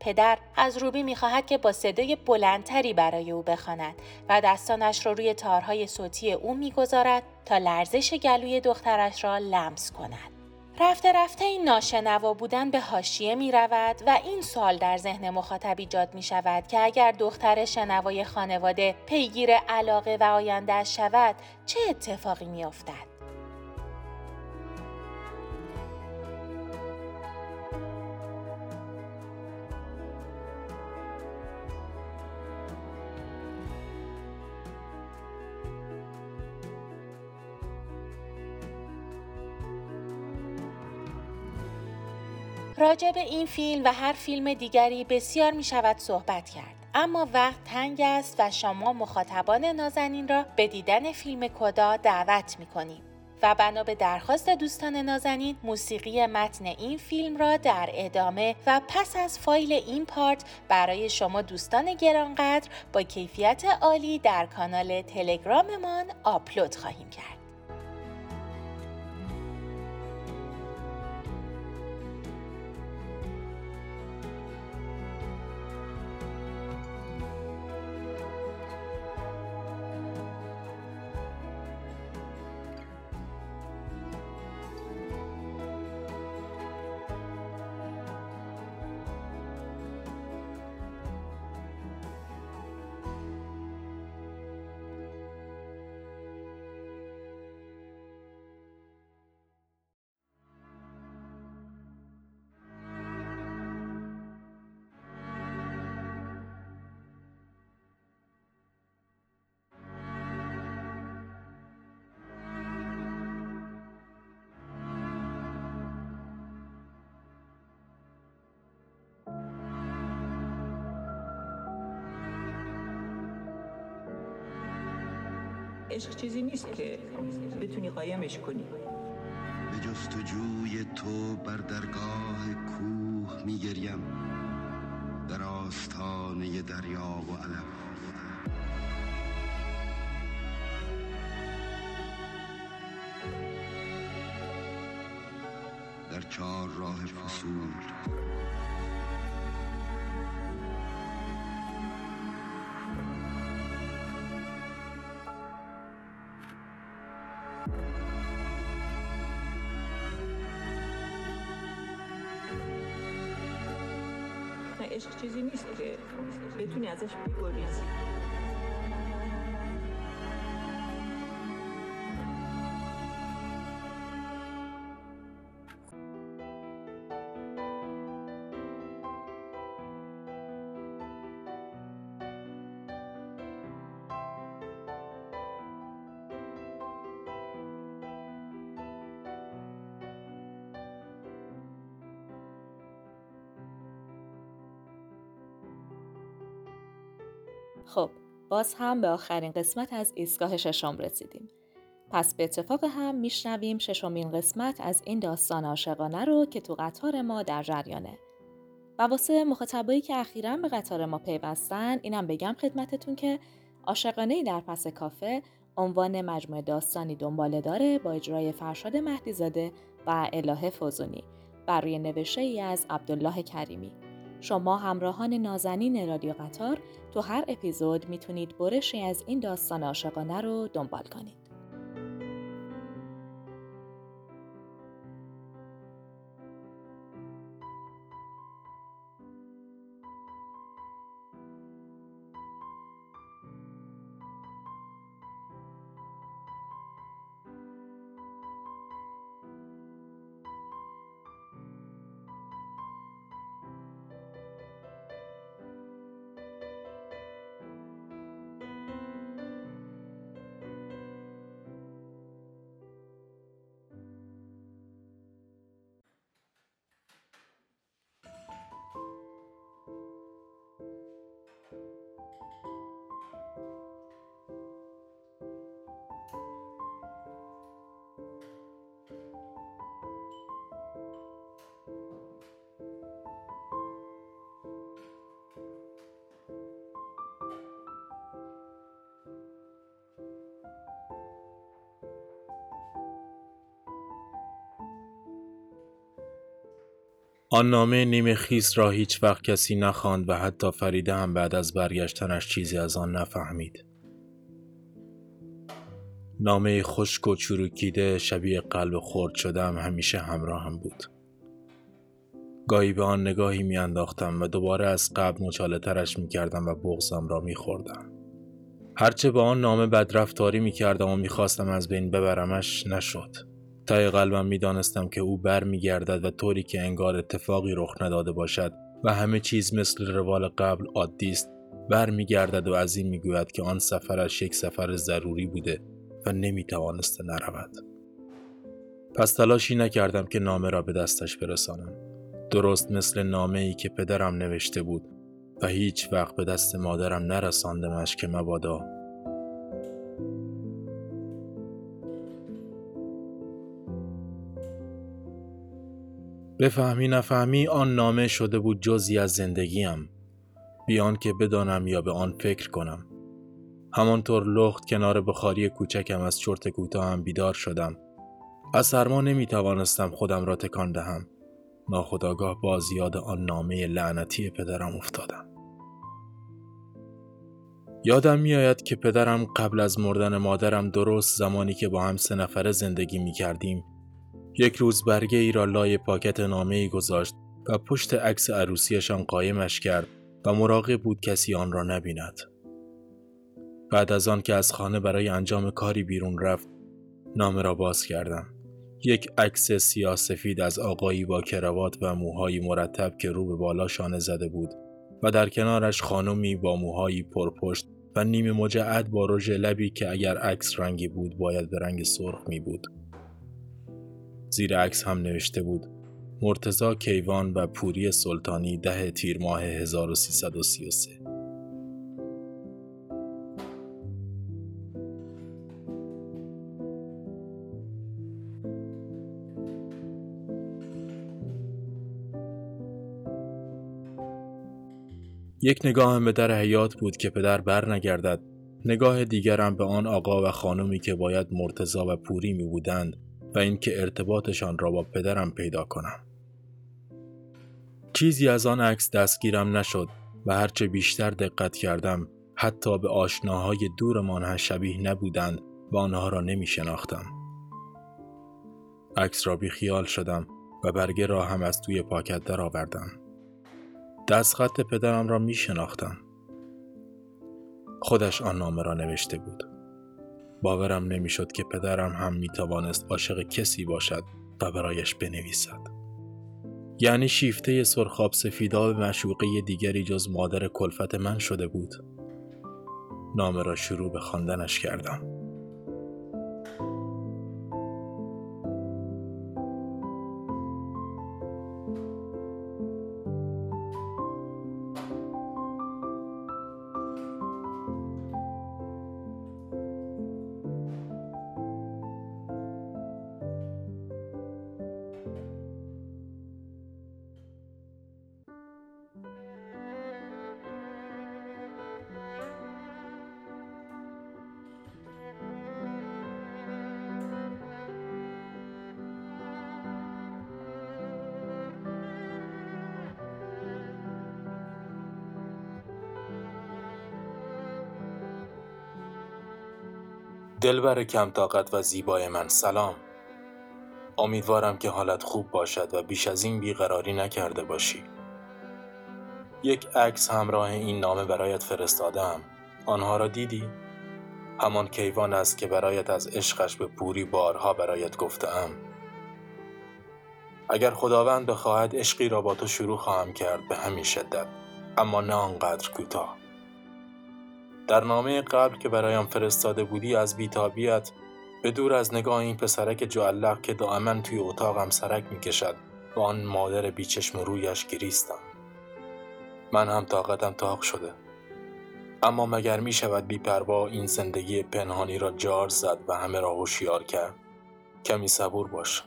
پدر از روبی می‌خواهد که با صدای بلندتری برای او بخواند و دستانش را روی تارهای صوتی او می‌گذارد تا لرزش گلوی دخترش را لمس کند. رفته رفته این ناشنوا بودن به حاشیه می رود و این سوال در ذهن مخاطب ایجاد می شود که اگر دختر شنوای خانواده پیگیر علاقه و آینده شود چه اتفاقی می افتد؟ راجع به این فیلم و هر فیلم دیگری بسیار می شود صحبت کرد. اما وقت تنگ است و شما مخاطبان نازنین را به دیدن فیلم کدا دعوت می کنیم. و بنا به درخواست دوستان نازنین موسیقی متن این فیلم را در ادامه و پس از فایل این پارت برای شما دوستان گرانقدر با کیفیت عالی در کانال تلگراممان آپلود خواهیم کرد. عشق چیزی نیست که بتونی قایمش کنی. به جستجوی تو بر درگاه کوه میگریم. در آستانه دریا و علم. در چهار راه فصول. نه عشق چیزی نیست که بتونی باز هم به آخرین قسمت از ایستگاه ششم رسیدیم. پس به اتفاق هم میشنویم ششمین قسمت از این داستان عاشقانه رو که تو قطار ما در جریانه. و واسه مخاطبایی که اخیرا به قطار ما پیوستن اینم بگم خدمتتون که عاشقانه در پس کافه عنوان مجموعه داستانی دنباله داره با اجرای فرشاد مهدیزاده و الهه فوزونی بر روی نوشته ای از عبدالله کریمی. شما همراهان نازنین رادیو قطار تو هر اپیزود می‌تونید برشی از این داستان عاشقانه رو دنبال کنید. آن نامه نیمه خیس را هیچ وقت کسی نخواند و حتی فریده هم بعد از برگشتنش چیزی از آن نفهمید. نامه خشک و چروکیده شبیه قلب خرد شدم همیشه همراهم بود. گاهی به آن نگاهی میانداختم و دوباره از قبل مچاله ترش می کردم و بغزم را می خوردم. هرچه با آن نامه بدرفتاری می کردم و می خواستم از بین ببرمش نشد. تای قلبم می دانستم که او بر می گردد و طوری که انگار اتفاقی رخ نداده باشد و همه چیز مثل روال قبل عادی است گردد و از این می گوید که آن سفرش یک سفر ضروری بوده و نمی توانسته نرود. پس تلاشی نکردم که نامه را به دستش برسانم. درست مثل نامه ای که پدرم نوشته بود و هیچ وقت به دست مادرم نرساندمش که مبادا بفهمی نفهمی آن نامه شده بود جزی از زندگیم. بیان که بدانم یا به آن فکر کنم. همانطور لخت کنار بخاری کوچکم از چرت کوتاهم بیدار شدم. از سرما نمی توانستم خودم را تکان دهم. ناخداگاه باز یاد آن نامه لعنتی پدرم افتادم. یادم میآید که پدرم قبل از مردن مادرم درست زمانی که با هم سه نفره زندگی می کردیم یک روز برگه ای را لای پاکت نامه ای گذاشت و پشت عکس عروسیشان قایمش کرد و مراقب بود کسی آن را نبیند. بعد از آن که از خانه برای انجام کاری بیرون رفت نامه را باز کردم. یک عکس سیاه سفید از آقایی با کراوات و موهای مرتب که رو به بالا شانه زده بود و در کنارش خانمی با موهایی پرپشت و نیمه مجعد با رژ لبی که اگر عکس رنگی بود باید به رنگ سرخ می بود. زیر عکس هم نوشته بود. مرتزا کیوان و پوری سلطانی ده تیر ماه 1333 یک نگاهم به در حیات بود که پدر بر نگردد نگاه دیگرم به آن آقا و خانمی که باید مرتزا و پوری می بودند و اینکه ارتباطشان را با پدرم پیدا کنم. چیزی از آن عکس دستگیرم نشد و هرچه بیشتر دقت کردم حتی به آشناهای دورمان هم شبیه نبودند و آنها را نمی شناختم. عکس را بی خیال شدم و برگه را هم از توی پاکت درآوردم. دستخط پدرم را می شناختم. خودش آن نامه را نوشته بود. باورم نمی‌شد که پدرم هم می توانست عاشق کسی باشد و برایش بنویسد. یعنی شیفته سرخاب سفیدا به مشوقه دیگری جز مادر کلفت من شده بود. نامه را شروع به خواندنش کردم. دلبر کم طاقت و زیبای من. سلام. امیدوارم که حالت خوب باشد و بیش از این بیقراری نکرده باشی. یک عکس همراه این نامه برایت فرستادم. آنها را دیدی؟ همان کیوان است که برایت از عشقش به پوری بارها برایت گفتم اگر خداوند بخواهد عشقی را با تو شروع خواهم کرد به همین شدت. اما نه آنقدر کوتاه. در نامه قبل که برایم فرستاده بودی از بیتابیت به دور از نگاه این پسرک جعلق که دائما توی اتاقم سرک می‌کشد و آن مادر بیچشم رویش گریستم. من هم طاقتم تاق شده. اما مگر می شود بیپروا این زندگی پنهانی را جار زد و همه را هوشیار کرد؟ کمی صبور باش.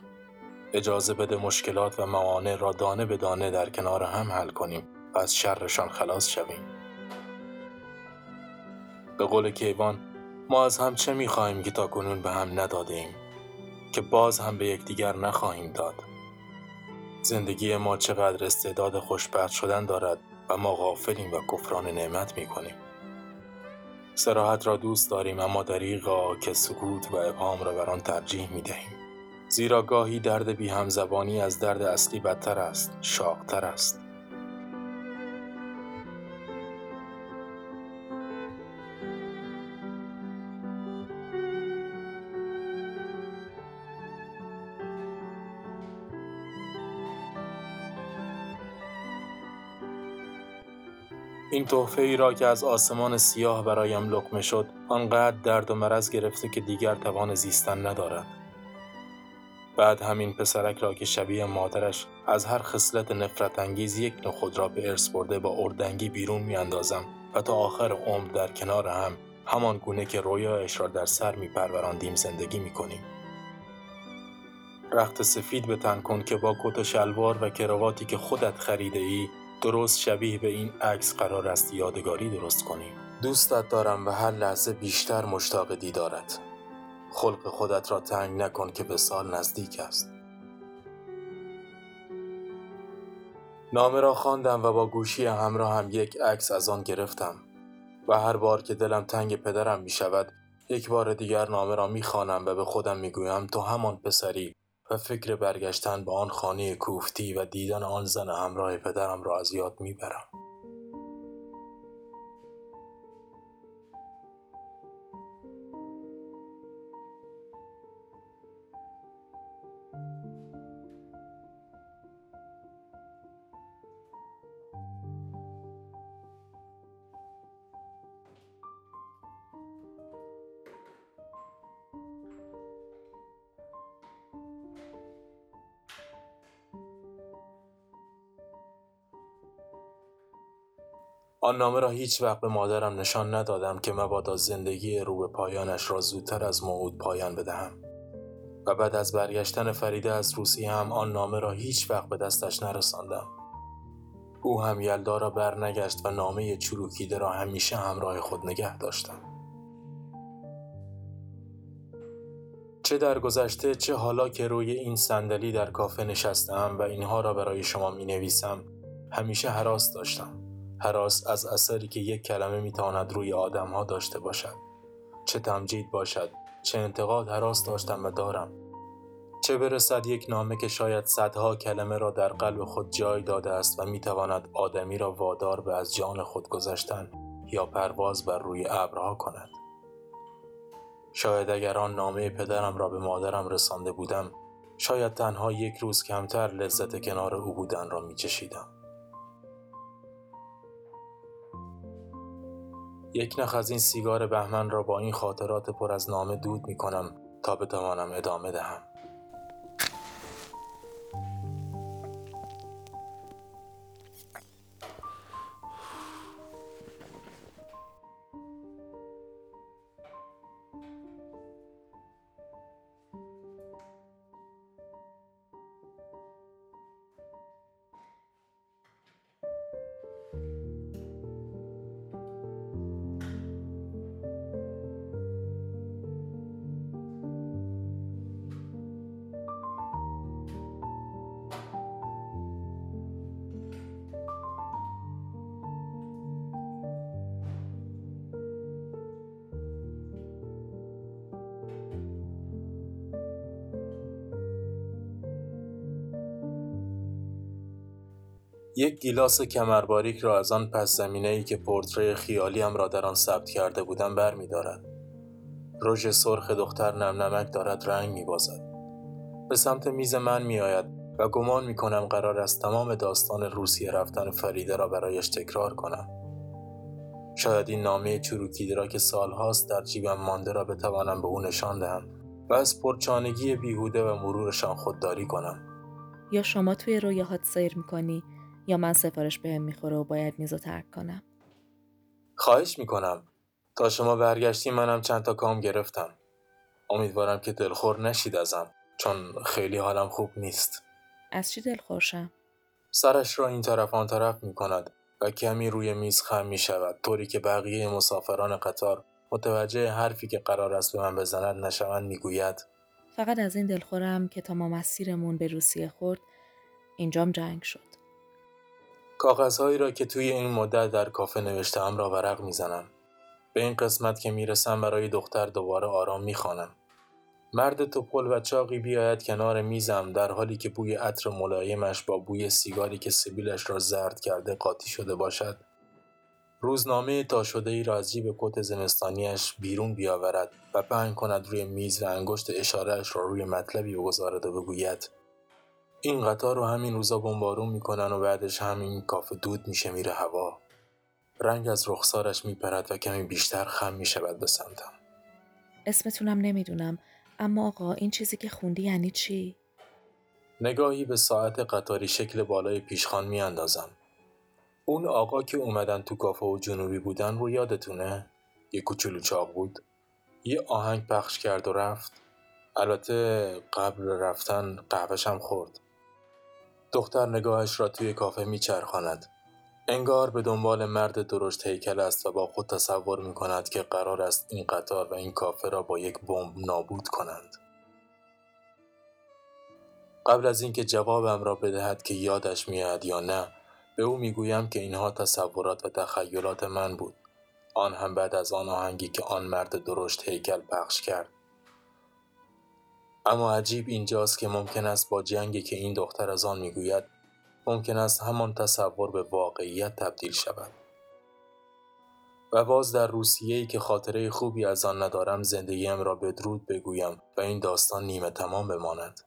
اجازه بده مشکلات و موانع را دانه به دانه در کنار هم حل کنیم و از شرشان خلاص شویم. به قول کیوان ما از هم چه می‌خواهیم که تا کنون به هم نداده ایم که باز هم به یکدیگر نخواهیم داد زندگی ما چقدر استعداد خوشبخت شدن دارد و ما غافلیم و کفران نعمت می کنیم. سراحت را دوست داریم اما دریغا که سکوت و ابهام را بر آن ترجیح می دهیم. زیرا گاهی درد بی همزبانی از درد اصلی بدتر است، شاقتر است. این تحفه ای را که از آسمان سیاه برایم لقمه شد آنقدر درد و مرض گرفته که دیگر توان زیستن ندارد بعد همین پسرک را که شبیه مادرش از هر خصلت نفرت انگیز یک نوع خود را به ارث برده با اردنگی بیرون میاندازم و تا آخر عمر در کنار هم همان گونه که رویایش را در سر می پروراندیم زندگی می کنیم. رخت سفید به تن کن که با کت و شلوار و کرواتی که خودت خریده ای درست شبیه به این عکس قرار است یادگاری درست کنیم دوستت دارم و هر لحظه بیشتر مشتاق دیدارت. خلق خودت را تنگ نکن که به سال نزدیک است. نامه را خواندم و با گوشی همراه هم یک عکس از آن گرفتم. و هر بار که دلم تنگ پدرم می شود یک بار دیگر نامه را می خوانم و به خودم می گویم تو همان پسری. و فکر برگشتن به آن خانه کوفتی و دیدن آن زن همراه پدرم را از یاد می آن نامه را هیچ وقت به مادرم نشان ندادم که مبادا زندگی رو به پایانش را زودتر از موعود پایان بدهم. و بعد از برگشتن فریده از روسیه هم آن نامه را هیچ وقت به دستش نرساندم. او هم یلدا را برنگشت و نامه چروکیده را همیشه همراه خود نگه داشتم. چه در گذشته چه حالا که روی این صندلی در کافه نشستم و اینها را برای شما می نویسم همیشه حراس داشتم. حراس از اثری که یک کلمه می‌تواند روی آدم ها داشته باشد. چه تمجید باشد چه انتقاد حراس داشتم و دارم. چه برسد یک نامه که شاید صدها کلمه را در قلب خود جای داده است و می‌تواند آدمی را وادار به از جان خود گذشتن یا پرواز بر روی ابرها کند. شاید اگر آن نامه پدرم را به مادرم رسانده بودم شاید تنها یک روز کمتر لذت کنار او بودن را میچشیدم. یک نخ از این سیگار بهمن را با این خاطرات پر از نامه دود می کنم تا بتوانم ادامه دهم. یک گیلاس کمرباریک را از آن پس زمینه ای که پورتری خیالیم را در آن ثبت کرده بودم بر می. رژ سرخ دختر نم نمک دارد رنگ می بازد. به سمت میز من می آید و گمان می کنم قرار است تمام داستان روسیه رفتن فریده را برایش تکرار کنم. شاید این نامه چروکیده را که سالهاست در جیبم مانده را بتوانم به او نشان دهم و از پرچانگی بیهوده و مرورشان خودداری کنم. یا شما توی رویاهات سیر می‌کنی یا من سفارش بهم می‌خوره و باید میزو ترک کنم؟ خواهش می‌کنم. تا شما برگشتی منم چند تا کام گرفتم. امیدوارم که دلخور نشید ازم چون خیلی حالم خوب نیست. از چی دلخورشم؟ سرش را این طرف آن طرف می کند و کمی روی میز خم می شود طوری که بقیه مسافران قطار متوجه حرفی که قرار است به من بزند نشوند می‌گوید فقط از این دلخورم که تا ما مسیرمون به روسیه خورد اینجام جنگ شد. کاغذهایی را که توی این مدت در کافه نوشتم را ورق می‌زنم. به این قسمت که می‌رسم برای دختر دوباره آرام می‌خوانم. مرد توپل و چاقی بیاید کنار میزم در حالی که بوی عطر ملایمش با بوی سیگاری که سبیلش را زرد کرده قاطی شده باشد. روزنامه تا شده ای را از جیب کت زمستانیش بیرون بیاورد و پهن کند روی میز و انگشت اشارهش را روی مطلبی بگذارد و بگوید این قطار رو همین روزا بمبارون می‌کنن و بعدش همین کافه دود میشه میره هوا. رنگ از رخسارش میپرد و کمی بیشتر خم می‌شود به سمتم. اسمتونم نمی‌دونم اما آقا این چیزی که خوندی یعنی چی؟ نگاهی به ساعت قطاری شکل بالای پیشخان میاندازم. اون آقا که اومدن تو کافه و جنوبی بودن رو یادتونه؟ یه کوچولو چاق بود. یه آهنگ پخش کرد و رفت. البته قبل رفتن قهوه‌ش هم خورد. دختر نگاهش را توی کافه میچرخاند. انگار به دنبال مرد درشت هیکل است و با خود تصور می کند که قرار است این قطار و این کافه را با یک بمب نابود کنند. قبل از اینکه جوابم را بدهد که یادش میاد یا نه به او می‌گویم که اینها تصورات و تخیلات من بود. آن هم بعد از آن آهنگی که آن مرد درشت هیکل پخش کرد. اما عجیب اینجاست که ممکن است با جنگی که این دختر از آن می‌گوید ممکن است همان تصور به واقعیت تبدیل شود. و باز در روسیه‌ای که خاطره خوبی از آن ندارم زندگیم را بدرود بگویم و این داستان نیمه تمام بماند.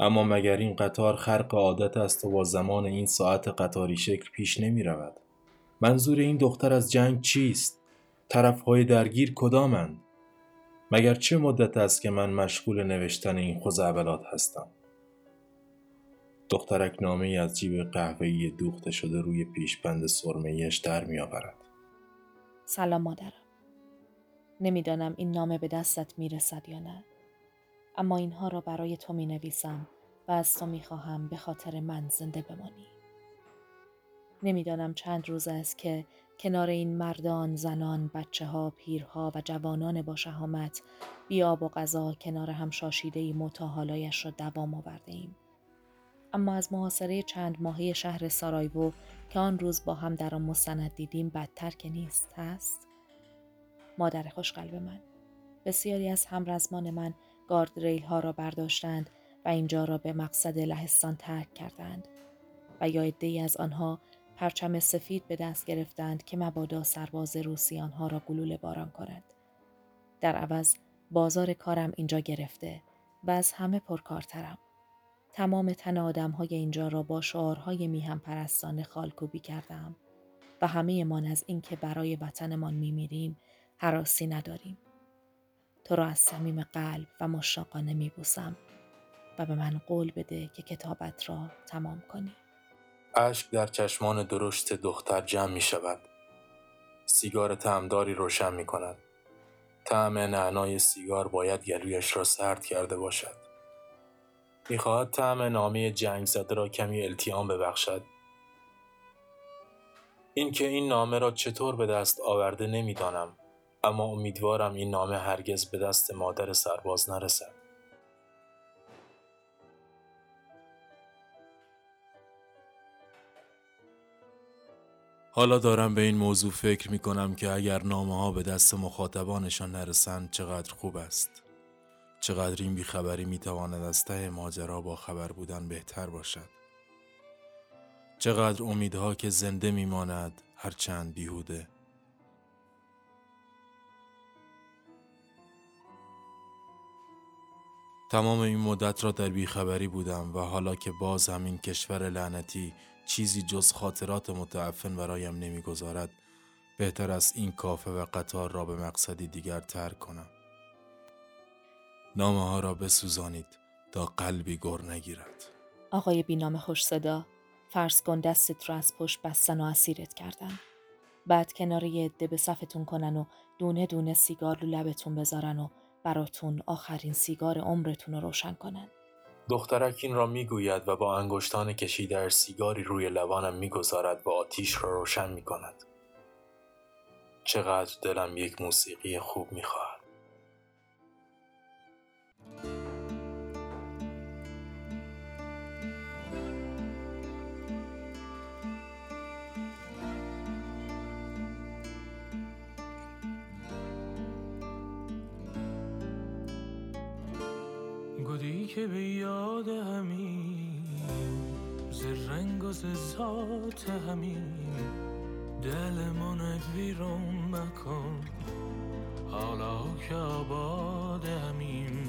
اما مگر این قطار خرق عادت است و با زمان این ساعت قطاری شکل پیش نمی رود؟ منظور این دختر از جنگ چیست؟ طرفهای درگیر کدامند؟ مگر چه مدت است که من مشغول نوشتن این خزعبلات هستم؟ دخترک نامه ای از جیب قهوه‌ای دوخته شده روی پیشبند سرمه‌ایش در می آورد. سلام مادرم. نمی‌دانم این نامه به دستت می‌رسد یا نه. اما اینها را برای تو می نویسم و از تو می خواهم به خاطر من زنده بمانی. نمی‌دانم چند روز است که کنار این مردان، زنان، بچه ها، پیرها و جوانان با شهامت بیاب و غذا کنار هم شاشیده متاحالایش را دوام آورده ایم. اما از محاصره چند ماهی شهر سارایوو که آن روز با هم در آن مستند دیدیم بدتر که نیست هست؟ مادر خوشقلب من بسیاری از همرزمان من گارد ها را برداشتند و اینجا را به مقصد لهستان ترک کردند و یا عدهای از آنها پرچم سفید به دست گرفتند که مبادا سرباز روسی آنها را گلوله باران کند. در عوض بازار کارم اینجا گرفته و از همه پرکارترم. تمام تن آدم های اینجا را با شعارهای میهم پرستانه خالکوبی کردم و همه من از اینکه برای وطنمان میمیریم حراسی نداریم. تو را از صمیم قلب و مشتاقانه میبوسم و به من قول بده که کتابت را تمام کنی. اشک در چشمان درشت دختر جمع می شود. سیگار تعمداری روشن می کند. طعم نعنای سیگار باید گلویش را سرد کرده باشد. می‌خواهد طعم نامه جنگ زده را کمی التیام ببخشد. اینکه این نامه را چطور به دست آورده نمی‌دانم اما امیدوارم این نامه هرگز به دست مادر سرباز نرسد. حالا دارم به این موضوع فکر می کنم که اگر نامه ها به دست مخاطبانشان نرسند چقدر خوب است. چقدر این بیخبری می تواند از ته ماجرا با خبر بودن بهتر باشد. چقدر امیدها که زنده می ماند هرچند بیهوده. تمام این مدت را در بیخبری بودم و حالا که باز همین کشور لعنتی چیزی جز خاطرات متعفن برایم نمی‌گذارد بهتر است این کافه و قطار را به مقصدی دیگر ترک کنم نامه ها را بسوزانید تا قلبی گر نگیرد آقای بینام خوش صدا فرض کن دستت رو از پشت بستن و اسیرت کردن. بعد کنار یه عده به صفتون کنن و دونه دونه سیگار رو لبتون بذارن و براتون آخرین سیگار عمرتون رو روشن کنن. دخترک این را می‌گوید و با انگشتان کشیده سیگاری روی لبانم می‌گذارد و آتیش را روشن می‌کند چقدر دلم یک موسیقی خوب می‌خواهد که به یاد همین ز رنگ و ز همین. دل من ویرون مکن حالا که آباد همین.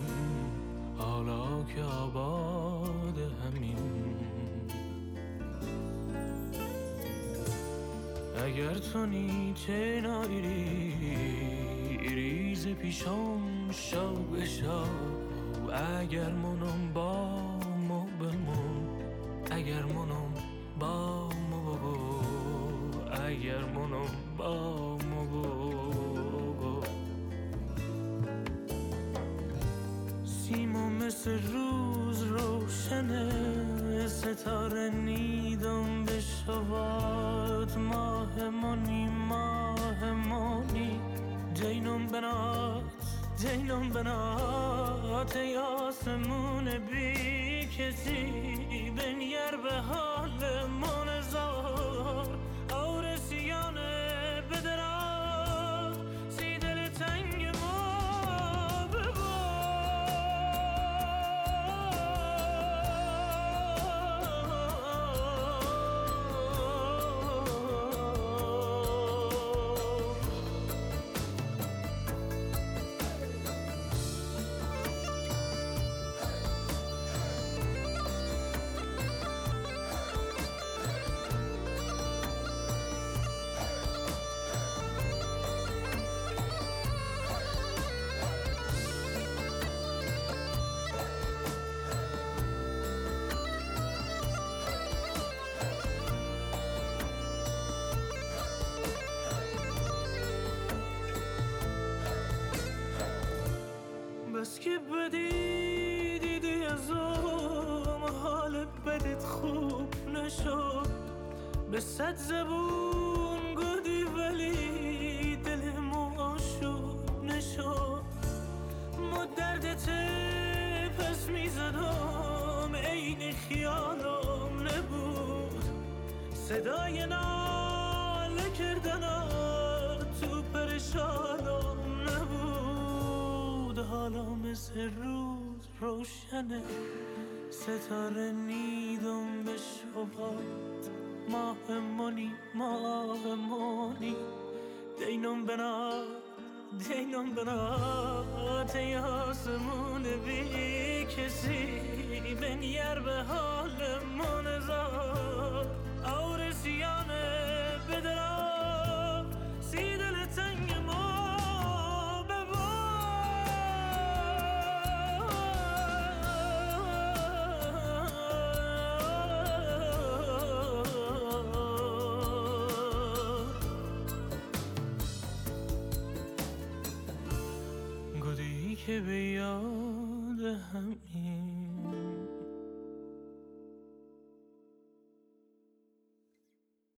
حالا که آباد همین. اگر تو نیچه نایری ریز پیشم شو بشو اگر منم با مو بمون اگر منم با مو بگو اگر منم با مو بگو سیما مثل روز روشنه ستاره نیدم بشواد ماه منی ماه منی جینم بنات جینم بنات ای آسمون بی کسی بنگر به حال بدی دیدی از اون حال بدت خوب نشد. به صد زبون گودی ولی دلم آشوب نشد. ما دردت پس می‌زدم عین خیالم نبود. صدای ناله مثل روز روشنه ستاره نیدم به شبات. ماه منی ماه منی دینم بنا دینم بنا. ای آسمون بی کسی بنیر به حال من زار اور سیانه گودی که به یاد همین